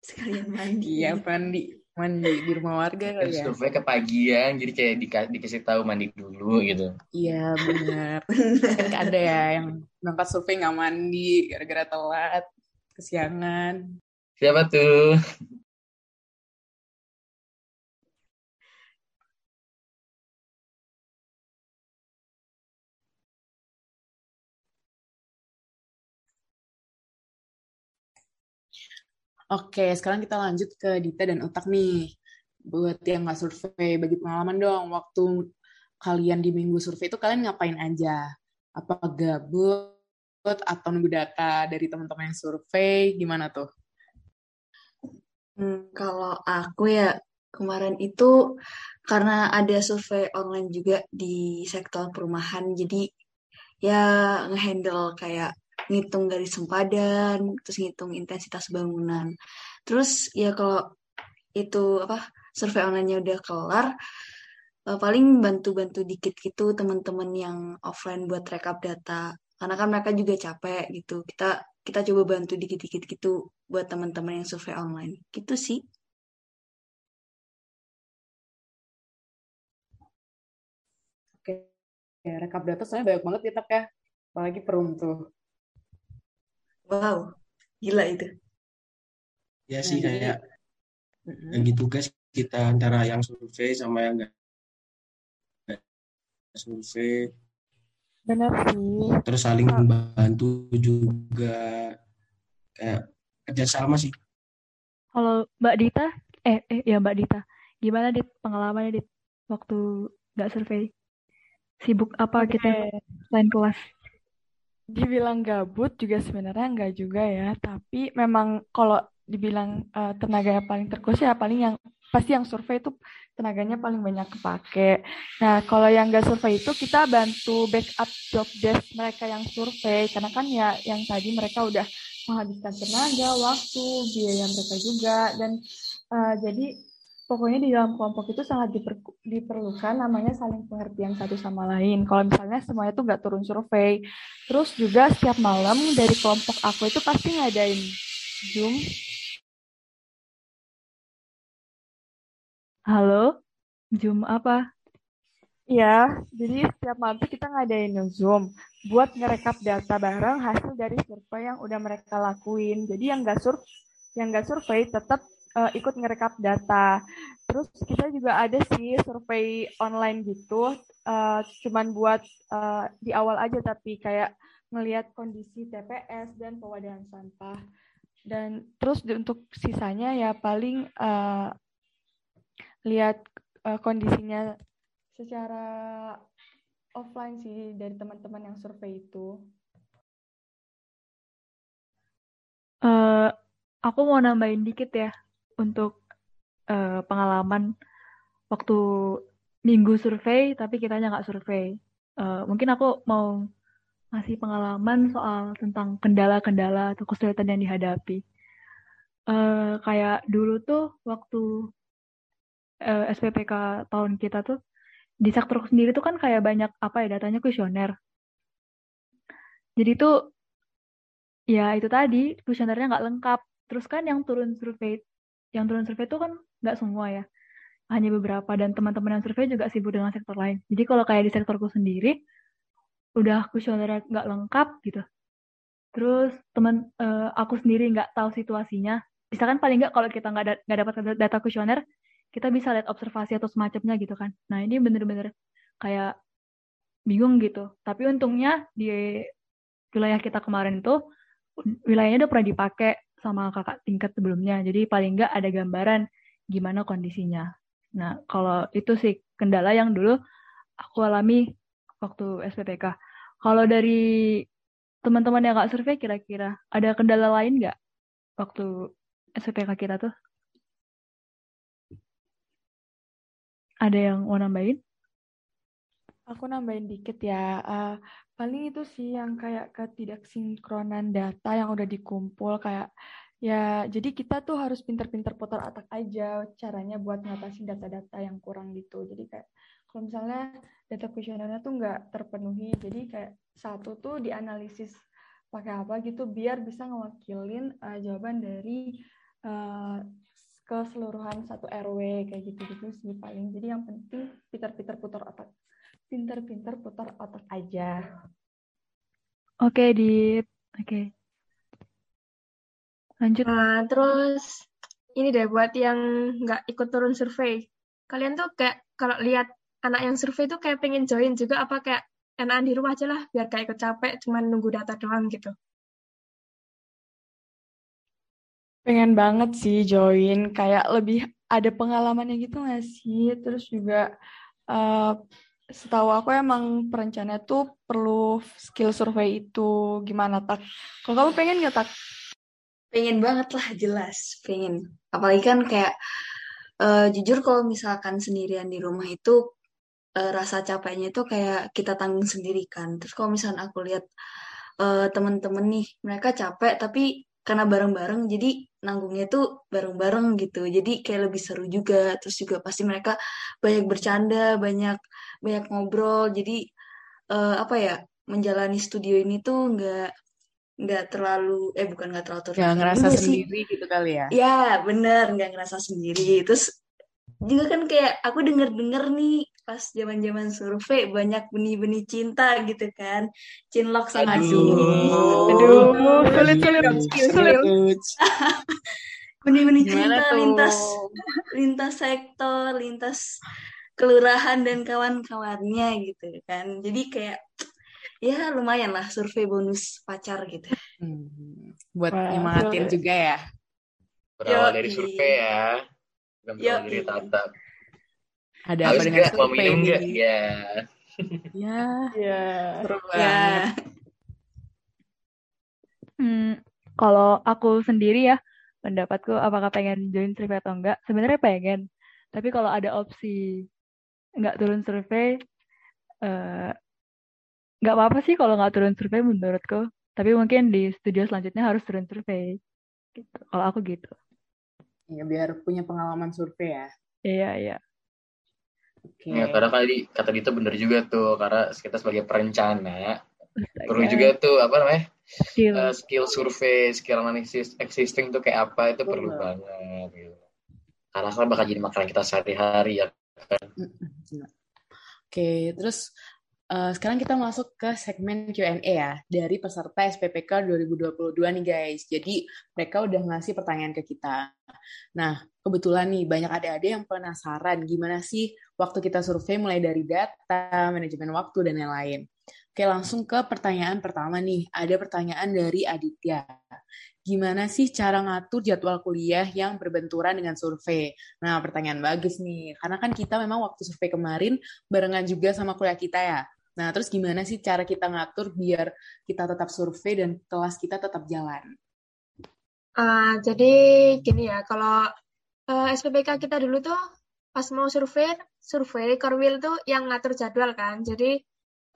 Sekalian mandi. Iya, mandi. Mandi di rumah warga Kan kali ya. survei kepagian, jadi kayak dika- dikasih tahu mandi dulu gitu. Iya benar. Kan ada ya yang berangkat survei nggak mandi gara-gara telat, kesiangan. Siapa tuh? Oke, sekarang kita lanjut ke Dita dan Utak nih. Buat yang nggak survei, bagi pengalaman dong. Waktu kalian di minggu survei itu kalian ngapain aja? Apa gabut atau nunggu data dari teman-teman yang survei? Gimana tuh? Hmm, kalau aku ya kemarin itu karena ada survei online juga di sektor perumahan, jadi ya ngehandle kayak ngitung garis sempadan, terus ngitung intensitas bangunan. Terus ya kalau itu apa survei online-nya udah kelar, eh, paling bantu-bantu dikit gitu teman-teman yang offline buat rekap data. Karena kan mereka juga capek gitu. Kita kita coba bantu dikit-dikit gitu buat teman-teman yang survei online. Gitu sih. Oke, ya, rekap data soalnya banyak banget Tak, ya. Apalagi perum tuh. Wow, gila itu. ya Nah, sih jadi kayak bagi tugas kita antara yang survei sama yang nggak survei Benar sih. terus saling Sa- membantu juga kayak kerjasama sih Kalau Mbak Dita, eh, eh ya Mbak Dita, gimana Dit pengalamannya Dit waktu nggak survei? Sibuk apa kita selain kelas? Dibilang gabut juga sebenarnya enggak juga ya, tapi memang kalau dibilang eh, tenaganya paling terkuras ya paling yang pasti yang survei itu tenaganya paling banyak kepake. Nah, kalau yang enggak survei itu kita bantu backup job desk mereka yang survei. Karena kan ya yang tadi mereka udah menghabiskan tenaga, waktu, biaya mereka juga. Dan eh, jadi pokoknya di dalam kelompok itu sangat diper- diperlukan namanya saling pengertian satu sama lain. Kalau misalnya semuanya tuh nggak turun survei, Terus juga setiap malam dari kelompok aku itu pasti ngadain Zoom Halo, Zoom apa? Iya, jadi setiap malam kita ngadain Zoom buat ngerekap data bareng hasil dari survei yang udah mereka lakuin. Jadi yang nggak sur yang nggak survei tetap uh, ikut ngerekap data. Terus kita juga ada sih survei online gitu, uh, cuman buat uh, di awal aja tapi kayak ngelihat kondisi TPS dan pewadahan sampah. Dan terus untuk sisanya ya paling uh, lihat uh, kondisinya secara offline sih dari teman-teman yang survei itu. Uh, aku mau nambahin dikit ya untuk uh, pengalaman waktu minggu survei tapi kitanya nggak survei. Uh, mungkin aku mau ngasih pengalaman soal tentang kendala-kendala atau kesulitan yang dihadapi. Uh, kayak dulu tuh waktu uh, SPPK tahun kita tuh di sektor sendiri tuh kan kayak banyak apa ya datanya kuesioner. Jadi tuh ya itu tadi kuesionernya nggak lengkap. Terus kan yang turun survei, yang turun survei itu kan nggak semua ya, hanya beberapa dan teman-teman yang survei juga sibuk dengan sektor lain. Jadi kalau kayak di sektorku sendiri, udah kuesionernya nggak lengkap gitu. Terus teman uh, aku sendiri nggak tahu situasinya. Misalkan paling nggak kalau kita nggak nggak dapat data kuesioner, kita bisa lihat observasi atau semacamnya gitu kan. Nah ini bener-bener kayak bingung gitu. Tapi untungnya di wilayah kita kemarin itu wilayahnya udah pernah dipakai sama kakak tingkat sebelumnya. Jadi paling nggak ada gambaran gimana kondisinya. Nah kalau itu sih kendala yang dulu aku alami waktu SPPK. Kalau dari teman-teman yang nggak survei kira-kira ada kendala lain nggak waktu SPPK kita tuh? Ada yang mau nambahin? Aku nambahin dikit ya. Uh, paling itu sih yang kayak ketidaksinkronan data yang udah dikumpul kayak ya jadi kita tuh harus pinter-pinter putar otak aja caranya buat ngatasin data-data yang kurang gitu. Jadi kayak kalau misalnya data kuesionernya tuh nggak terpenuhi, jadi kayak satu tuh dianalisis pakai apa gitu biar bisa ngewakilin uh, jawaban dari uh, keseluruhan satu RW kayak gitu-gitu sih paling. Jadi yang penting pintar-pintar putar otak. Pintar-pintar putar otak aja. Oke, di Oke. Lanjut. Nah, terus ini deh buat yang nggak ikut turun survei. Kalian tuh kayak kalau lihat anak yang survei tuh kayak pengen join juga apa kayak enakan di rumah aja lah biar gak ikut capek cuman nunggu data doang gitu. Pengen banget sih join, kayak lebih ada pengalamannya gitu nggak sih? Terus juga uh, setahu aku emang perencana tuh perlu skill survei itu gimana tak? Kalau kamu pengen nggak tak? Pengen banget lah jelas, pengen. Apalagi kan kayak uh, jujur kalau misalkan sendirian di rumah itu uh, rasa capeknya itu kayak kita tanggung sendiri kan. Terus kalau misalnya aku lihat uh, temen-temen nih mereka capek tapi karena bareng-bareng jadi nanggungnya tuh bareng-bareng gitu. Jadi kayak lebih seru juga. Terus juga pasti mereka banyak bercanda banyak banyak ngobrol. Jadi uh, apa ya menjalani studio ini tuh nggak nggak terlalu eh bukan nggak terlalu nggak ngerasa sendiri gitu kali ya? Ya bener. Nggak ngerasa sendiri. Terus juga kan kayak aku denger denger nih pas zaman zaman survei banyak benih-benih cinta gitu kan. Cinlok sama aduh. Aduh sulit sulit. Sulit. benih-benih cinta tuh? lintas lintas sektor lintas kelurahan dan kawan-kawannya gitu kan. Jadi kayak ya lumayan lah survei bonus pacar gitu. Hmm, buat nyemangatin juga ya. Berawal dari survei ya bukan tatap ada apa dengan survei mau minum nggak ya. Ya ya. ya hmm, kalau aku sendiri ya pendapatku apakah pengen join survei atau enggak? Sebenarnya pengen. Tapi kalau ada opsi nggak turun survei uh, nggak apa-apa sih kalau nggak turun survei menurutku. Tapi mungkin di studio selanjutnya harus turun survei. Gitu. Kalau aku gitu ya biar punya pengalaman survei ya. Iya iya. Okay. Ya, karena tadi kata Dita bener juga tuh, karena kita sebagai perencana perlu juga tuh apa namanya skill, uh, skill survei skill analisis existing tuh kayak apa itu perlu banget gitu. Karena kan bakal jadi makanan kita sehari-hari ya kan. Oke, terus uh, sekarang kita masuk ke segmen Q&A ya dari peserta SPPK 2022 nih guys. Jadi mereka udah ngasih pertanyaan ke kita. Nah, kebetulan nih banyak adik-adik yang penasaran gimana sih waktu kita survei mulai dari data, manajemen waktu, dan lain-lain. Oke, langsung ke pertanyaan pertama nih. Ada pertanyaan dari Aditya. Gimana sih cara ngatur jadwal kuliah yang berbenturan dengan survei? Nah, pertanyaan bagus nih. Karena kan kita memang waktu survei kemarin barengan juga sama kuliah kita ya. Nah, terus gimana sih cara kita ngatur biar kita tetap survei dan kelas kita tetap jalan? Uh, jadi gini ya, kalau uh, eh, SPPK kita dulu tuh pas mau survei, survei Korwil tuh yang ngatur jadwal kan. Jadi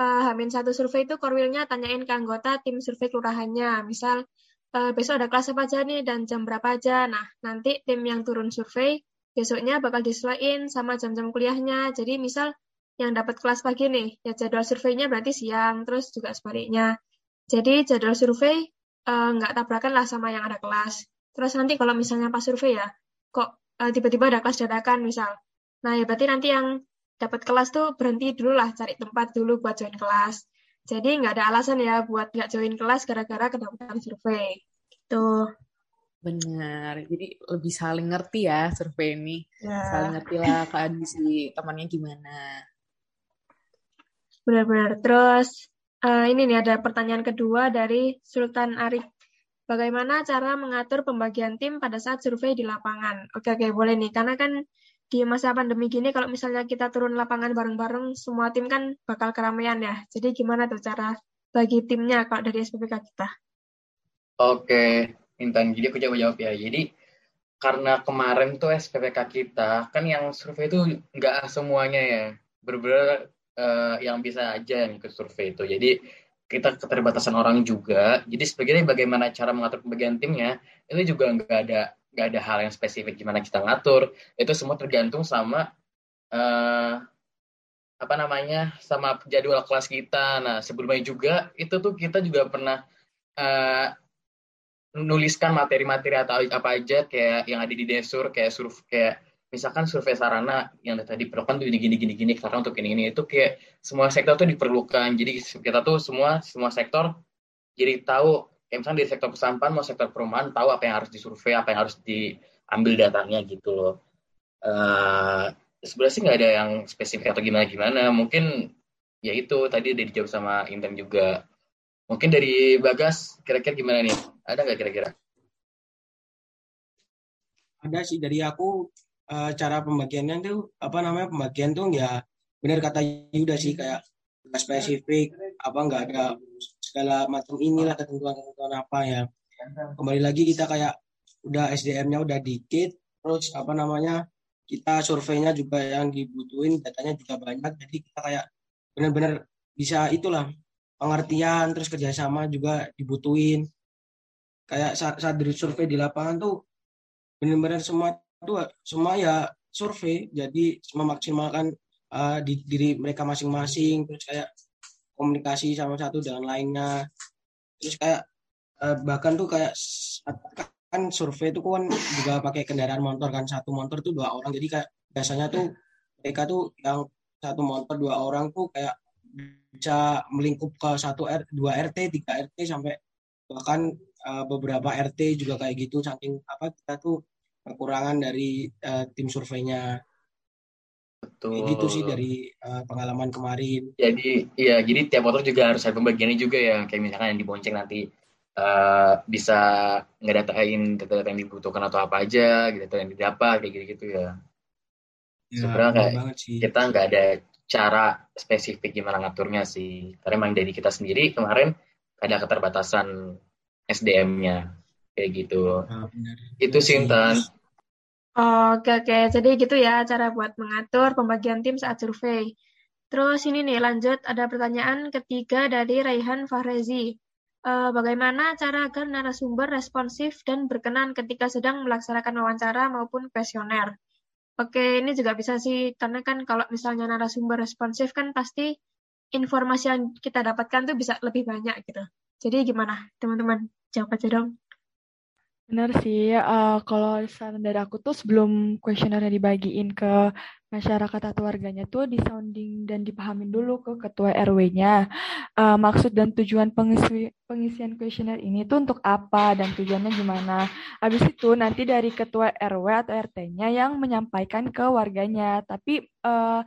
uh, Hamin satu survei itu korwilnya tanyain ke anggota tim survei kelurahannya. Misal uh, besok ada kelas apa aja nih dan jam berapa aja. Nah, nanti tim yang turun survei besoknya bakal disesuaikan sama jam-jam kuliahnya. Jadi misal yang dapat kelas pagi nih, ya jadwal surveinya berarti siang, terus juga sebaliknya. Jadi jadwal survei uh, nggak tabrakan lah sama yang ada kelas. Terus nanti kalau misalnya pas survei ya, kok uh, tiba-tiba ada kelas dadakan misal. Nah ya berarti nanti yang dapat kelas tuh berhenti dulu lah cari tempat dulu buat join kelas. Jadi nggak ada alasan ya buat nggak join kelas gara-gara kedapatan survei. Gitu. Benar. Jadi lebih saling ngerti ya survei ini. Ya. Saling ngerti lah kondisi temannya gimana. Benar-benar. Terus uh, ini nih ada pertanyaan kedua dari Sultan Arif. Bagaimana cara mengatur pembagian tim pada saat survei di lapangan? Oke, oke, boleh nih. Karena kan di masa pandemi gini kalau misalnya kita turun lapangan bareng-bareng semua tim kan bakal keramaian ya. Jadi gimana tuh cara bagi timnya kalau dari SPPK kita? Oke, Intan. Jadi aku jawab jawab ya. Jadi karena kemarin tuh SPPK kita kan yang survei itu nggak semuanya ya. Berbeda uh, yang bisa aja yang ikut survei itu. Jadi kita keterbatasan orang juga. Jadi sebagainya bagaimana cara mengatur pembagian timnya itu juga nggak ada nggak ada hal yang spesifik gimana kita ngatur itu semua tergantung sama uh, apa namanya sama jadwal kelas kita nah sebelumnya juga itu tuh kita juga pernah uh, nuliskan materi-materi atau apa aja kayak yang ada di desur kayak survei kayak misalkan survei sarana yang tadi diperlukan tuh gini gini gini karena untuk ini ini itu kayak semua sektor tuh diperlukan. Jadi kita tuh semua semua sektor jadi tahu kayak misalnya di sektor kesampahan mau sektor perumahan tahu apa yang harus disurvei apa yang harus diambil datanya gitu loh. Uh, sebenarnya sih nggak ada yang spesifik atau gimana gimana. Mungkin ya itu tadi udah dijawab sama Intan juga. Mungkin dari Bagas kira-kira gimana nih? Ada nggak kira-kira? Ada sih dari aku uh, cara pembagiannya tuh apa namanya pembagian tuh ya benar kata Yuda sih kayak spesifik apa nggak ada segala macam inilah ketentuan-ketentuan apa ya. Kembali lagi kita kayak udah SDM-nya udah dikit terus apa namanya kita surveinya juga yang dibutuhin datanya juga banyak jadi kita kayak benar-benar bisa itulah pengertian terus kerjasama juga dibutuhin. Kayak saat, saat dari survei di lapangan tuh benar-benar semua tuh semua ya survei. Jadi memaksimalkan uh, di diri mereka masing-masing. Terus kayak komunikasi sama satu dengan lainnya. Terus kayak uh, bahkan tuh kayak kan survei itu kan juga pakai kendaraan motor kan. Satu motor tuh dua orang. Jadi kayak biasanya tuh mereka tuh yang satu motor dua orang tuh kayak bisa melingkup ke satu R dua RT tiga RT sampai bahkan uh, beberapa RT juga kayak gitu. Saking apa kita tuh kekurangan dari uh, tim surveinya Betul. Kayak gitu sih dari uh, pengalaman kemarin. Jadi iya, jadi tiap motor juga harus ada pembagiannya juga ya. Kayak misalkan yang dibonceng nanti uh, bisa ngedatain data-data yang dibutuhkan atau apa aja, gitu yang didapat kayak gitu-gitu ya. ya Sebenarnya kayak kita nggak ada cara spesifik gimana ngaturnya sih. Karena memang dari kita sendiri kemarin ada keterbatasan SDM-nya kayak gitu. Nah, Itu sih Intan. Oke, oke. Jadi gitu ya cara buat mengatur pembagian tim saat survei. Terus ini nih lanjut ada pertanyaan ketiga dari Raihan Fahrezi. Uh, bagaimana cara agar narasumber responsif dan berkenan ketika sedang melaksanakan wawancara maupun kuesioner? Oke, ini juga bisa sih, karena kan kalau misalnya narasumber responsif kan pasti informasi yang kita dapatkan tuh bisa lebih banyak gitu. Jadi gimana teman-teman? Jawab aja dong. Benar sih, uh, kalau saran dari aku tuh sebelum kuesionernya dibagiin ke masyarakat atau warganya tuh disounding dan dipahamin dulu ke ketua RW-nya. Uh, maksud dan tujuan pengisi, pengisian kuesioner ini tuh untuk apa dan tujuannya gimana. Habis itu nanti dari ketua RW atau RT-nya yang menyampaikan ke warganya. Tapi uh,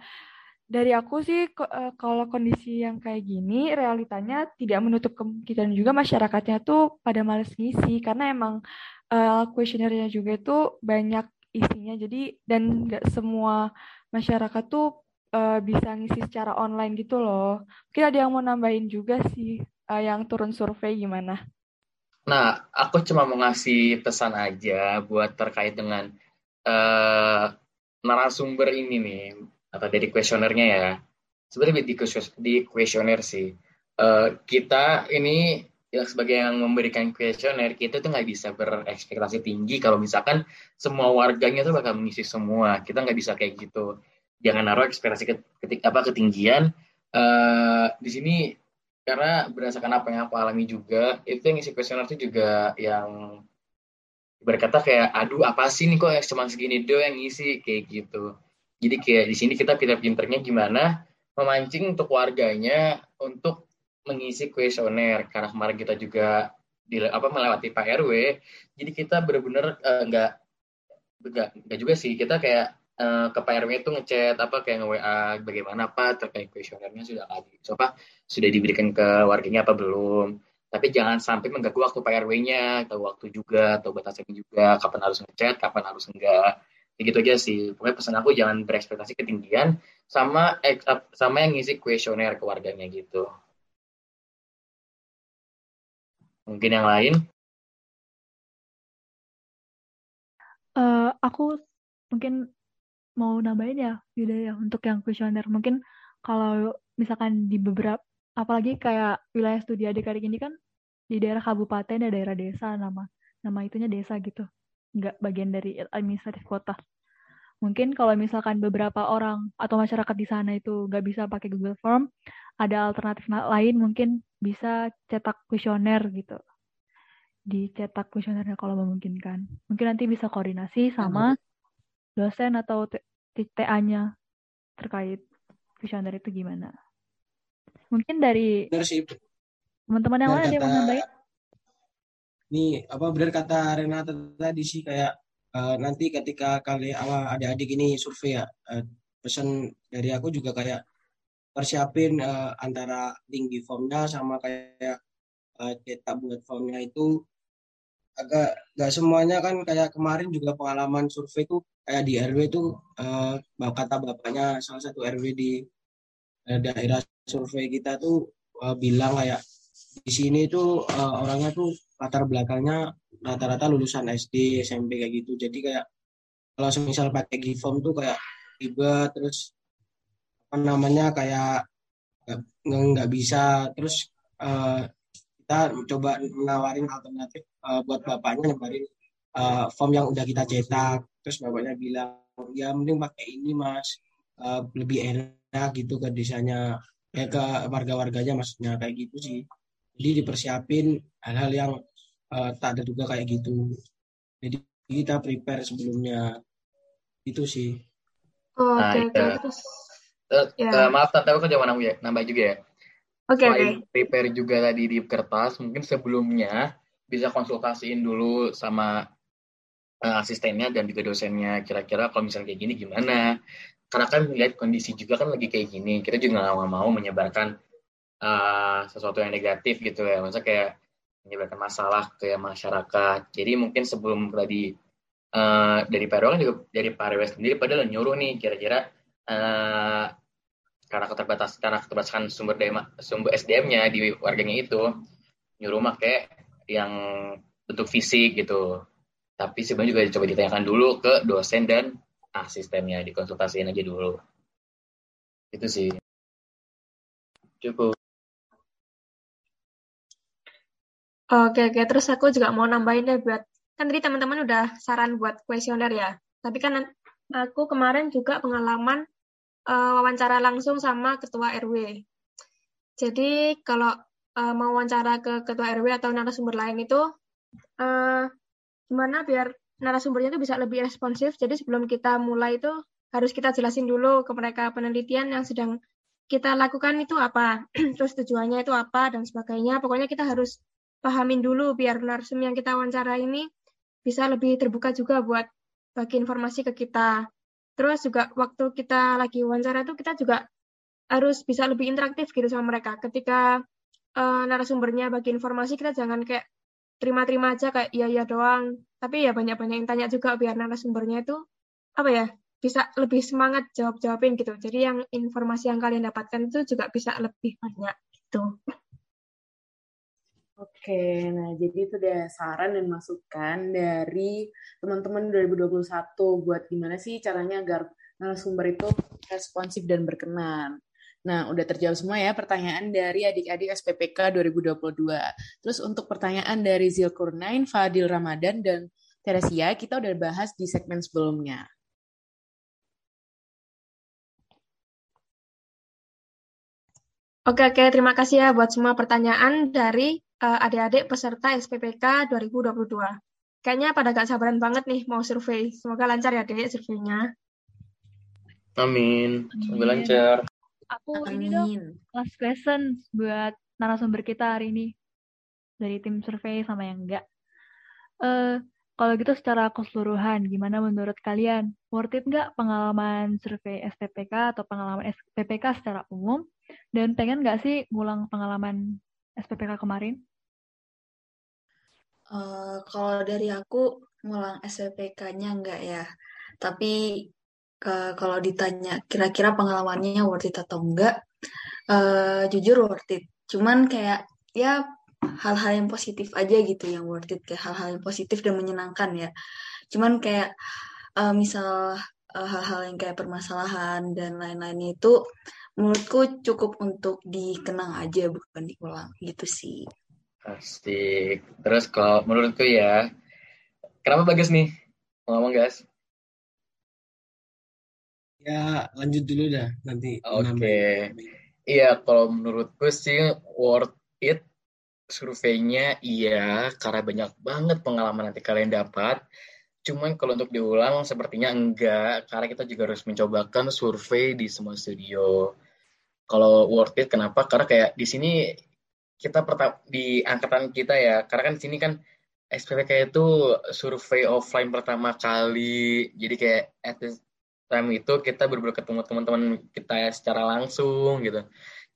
dari aku sih kalau kondisi yang kayak gini realitanya tidak menutup kemungkinan juga masyarakatnya tuh pada males ngisi karena emang uh, kuesionernya juga itu banyak isinya jadi dan nggak semua masyarakat tuh uh, bisa ngisi secara online gitu loh. Mungkin ada yang mau nambahin juga sih uh, yang turun survei gimana? Nah, aku cuma mau ngasih pesan aja buat terkait dengan uh, narasumber ini nih atau dari kuesionernya ya. Sebenarnya di di kuesioner sih. Uh, kita ini ya sebagai yang memberikan kuesioner kita tuh nggak bisa berekspektasi tinggi kalau misalkan semua warganya tuh bakal mengisi semua. Kita nggak bisa kayak gitu. Jangan naruh ekspektasi ketik apa ketinggian. Uh, di sini karena berdasarkan apa yang aku alami juga itu yang isi kuesioner itu juga yang berkata kayak aduh apa sih nih kok cuma segini doang yang ngisi? Kayak gitu jadi kayak di sini kita pinter-pinternya gimana memancing untuk warganya untuk mengisi kuesioner karena kemarin kita juga di apa melewati Pak RW jadi kita benar-benar uh, nggak nggak juga sih. Kita kayak uh, ke Pak RW itu ngechat apa kayak nge WA bagaimana Pak terkait kuesionernya sudah so, apa sudah diberikan ke warganya apa belum. Tapi jangan sampai mengganggu waktu Pak RW-nya atau waktu juga atau batasannya juga kapan harus ngechat kapan harus enggak ya gitu aja sih pokoknya pesan aku jangan berekspektasi ketinggian sama sama yang ngisi kuesioner ke warganya gitu Mungkin yang lain? Uh, aku mungkin mau nambahin ya, Yuda ya, untuk yang kuesioner. Mungkin kalau misalkan di beberapa, apalagi kayak wilayah studi adik-adik ini kan di daerah kabupaten ya daerah desa nama nama itunya desa gitu nggak bagian dari administratif kota. Mungkin kalau misalkan beberapa orang atau masyarakat di sana itu nggak bisa pakai Google Form ada alternatif lain mungkin bisa cetak kuesioner gitu. Dicetak kuesionernya kalau memungkinkan. Mungkin nanti bisa koordinasi sama dosen atau TA-nya terkait kuesioner itu gimana. Mungkin dari teman-teman yang lain ada yang mau nambahin ini apa benar kata Renata tadi sih kayak uh, nanti ketika kali awal adik-adik ini survei ya uh, pesan dari aku juga kayak persiapin uh, antara link di formnya sama kayak uh, cetak buat formnya itu agak nggak semuanya kan kayak kemarin juga pengalaman survei itu kayak di RW itu uh, kata bapaknya salah satu RW di uh, daerah survei kita tuh uh, bilang kayak di sini tuh uh, orangnya tuh latar belakangnya rata-rata lulusan SD SMP kayak gitu. Jadi kayak kalau misal pakai Giform tuh kayak ribet terus apa namanya kayak nggak bisa. Terus uh, kita coba menawarin alternatif uh, buat bapaknya nyebarin uh, form yang udah kita cetak. Terus bapaknya bilang ya mending pakai ini mas. Uh, lebih enak gitu ke desanya ya ke warga-warganya maksudnya. Kayak gitu sih jadi dipersiapin hal-hal yang uh, tak ada juga kayak gitu jadi kita prepare sebelumnya itu sih oh, oke okay, nah, okay. terus Uh, yeah. uh, maaf tante aku jangan nambah ya, nambah juga ya. Oke, okay, Okay. prepare juga tadi di kertas, mungkin sebelumnya bisa konsultasiin dulu sama uh, asistennya dan juga dosennya. Kira-kira kalau misalnya kayak gini gimana? Karena kan lihat kondisi juga kan lagi kayak gini, kita juga nggak mau menyebarkan uh, sesuatu yang negatif gitu ya. Maksudnya kayak menyebarkan masalah ke masyarakat. Jadi mungkin sebelum tadi uh, dari Pak kan juga dari Pak RW sendiri padahal nyuruh nih kira-kira uh, karena keterbatasan karena keterbatasan sumber daya sumber SDM-nya di warganya itu nyuruh make yang bentuk fisik gitu. Tapi sebenarnya juga coba ditanyakan dulu ke dosen dan asistennya dikonsultasiin aja dulu. Itu sih. Cukup. Oke, oke. Terus aku juga mau nambahin deh buat kan tadi teman-teman udah saran buat kuesioner ya. Tapi kan aku kemarin juga pengalaman uh, wawancara langsung sama ketua RW. Jadi kalau uh, mau wawancara ke ketua RW atau narasumber lain itu uh, gimana biar narasumbernya itu bisa lebih responsif. Jadi sebelum kita mulai itu harus kita jelasin dulu ke mereka penelitian yang sedang kita lakukan itu apa, terus tujuannya itu apa dan sebagainya. Pokoknya kita harus pahamin dulu biar narsum yang kita wawancara ini bisa lebih terbuka juga buat bagi informasi ke kita. Terus juga waktu kita lagi wawancara itu kita juga harus bisa lebih interaktif gitu sama mereka. Ketika uh, narasumbernya bagi informasi kita jangan kayak terima-terima aja kayak iya iya doang. Tapi ya banyak-banyak yang tanya juga biar narasumbernya itu apa ya bisa lebih semangat jawab-jawabin gitu. Jadi yang informasi yang kalian dapatkan itu juga bisa lebih banyak gitu. Oke, nah jadi itu udah saran dan masukan dari teman-teman 2021 buat gimana sih caranya agar narasumber itu responsif dan berkenan. Nah, udah terjawab semua ya pertanyaan dari adik-adik SPPK 2022. Terus untuk pertanyaan dari Zilkurnain, Fadil Ramadan, dan Teresia, kita udah bahas di segmen sebelumnya. Oke, oke. Terima kasih ya buat semua pertanyaan dari adik-adik peserta SPPK 2022. Kayaknya pada gak sabaran banget nih mau survei. Semoga lancar ya, Dek, surveinya. Amin. Semoga lancar. Aku Amin. ini dong, last question buat narasumber kita hari ini. Dari tim survei sama yang enggak. Uh, kalau gitu secara keseluruhan, gimana menurut kalian? Worth it nggak pengalaman survei SPPK atau pengalaman SPPK secara umum? Dan pengen nggak sih ngulang pengalaman SPPK kemarin? Uh, kalau dari aku ngulang SPPK-nya enggak ya. Tapi uh, kalau ditanya kira-kira pengalamannya worth it atau enggak, uh, jujur worth it. Cuman kayak ya hal-hal yang positif aja gitu yang worth it kayak hal-hal yang positif dan menyenangkan ya. Cuman kayak uh, misal hal-hal uh, yang kayak permasalahan dan lain-lainnya itu menurutku cukup untuk dikenang aja bukan diulang gitu sih asik. Terus kalau menurutku ya kenapa bagus nih? Ngomong guys ya lanjut dulu dah nanti oke. okay. iya kalau menurutku sih worth it surveinya iya karena banyak banget pengalaman nanti kalian dapat. Cuman kalau untuk diulang sepertinya enggak, karena kita juga harus mencobakan survei di semua studio. Kalau worth it kenapa? Karena kayak di sini kita pertama di angkatan kita ya karena kan di sini kan SPPK itu survei offline pertama kali jadi kayak at this time itu kita berburu ketemu teman-teman kita secara langsung gitu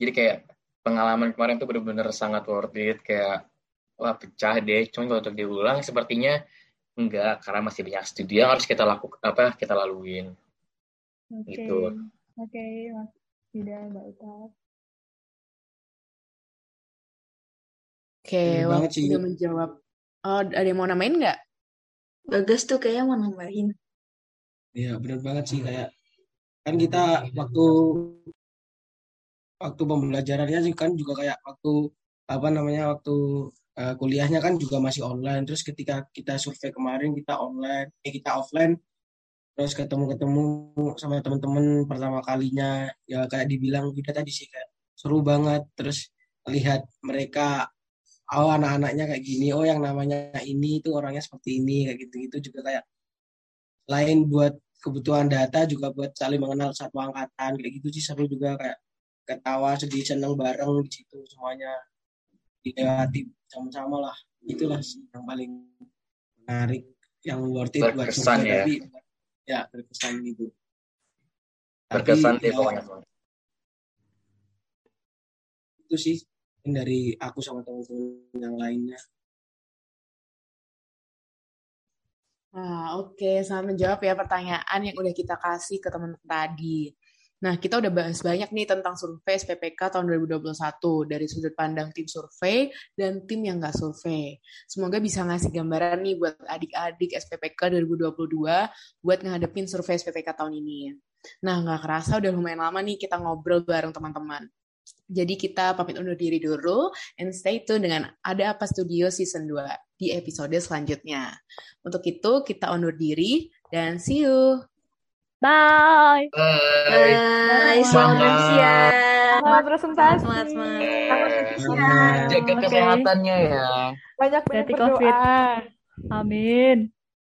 jadi kayak pengalaman kemarin tuh benar-benar sangat worth it kayak wah pecah deh cuma kalau untuk diulang sepertinya enggak karena masih banyak studi yang harus kita lakukan apa kita laluin okay. gitu oke okay. Tidak, Mbak Uta. Oke, waktu udah menjawab. Oh, ada yang mau namain nggak? Bagus tuh kayaknya mau nambahin. Iya, benar banget sih kayak kan kita waktu waktu pembelajarannya sih kan juga kayak waktu apa namanya waktu uh, kuliahnya kan juga masih online terus ketika kita survei kemarin kita online eh kita offline terus ketemu-ketemu sama teman-teman pertama kalinya ya kayak dibilang kita tadi sih kayak seru banget terus lihat mereka oh anak-anaknya kayak gini oh yang namanya ini itu orangnya seperti ini kayak gitu gitu juga kayak lain buat kebutuhan data juga buat saling mengenal satu angkatan kayak gitu sih seru juga kayak ketawa sedih seneng bareng di situ semuanya. Dilewati sama-sama lah itulah sih yang paling menarik yang worth it buat semua ya. tapi ya berkesan gitu. Berkesan sih ya, pokoknya. itu sih dari aku sama teman-teman yang lainnya Nah, oke, okay. selamat menjawab ya pertanyaan yang udah kita kasih ke teman tadi. Nah, kita udah bahas banyak nih tentang survei SPPK tahun 2021 dari sudut pandang tim survei dan tim yang nggak survei. Semoga bisa ngasih gambaran nih buat adik-adik SPPK 2022 buat ngadepin survei SPPK tahun ini. Nah, nggak kerasa udah lumayan lama nih kita ngobrol bareng teman-teman. Jadi kita pamit undur diri dulu and stay tune dengan Ada Apa Studio Season 2 di episode selanjutnya. Untuk itu kita undur diri dan see you! Bye. Bye. Bye. Selamat siang. Selamat presentasi. Selamat semangat. Jaga kesehatannya ya. Banyak banyak berdoa. Amin.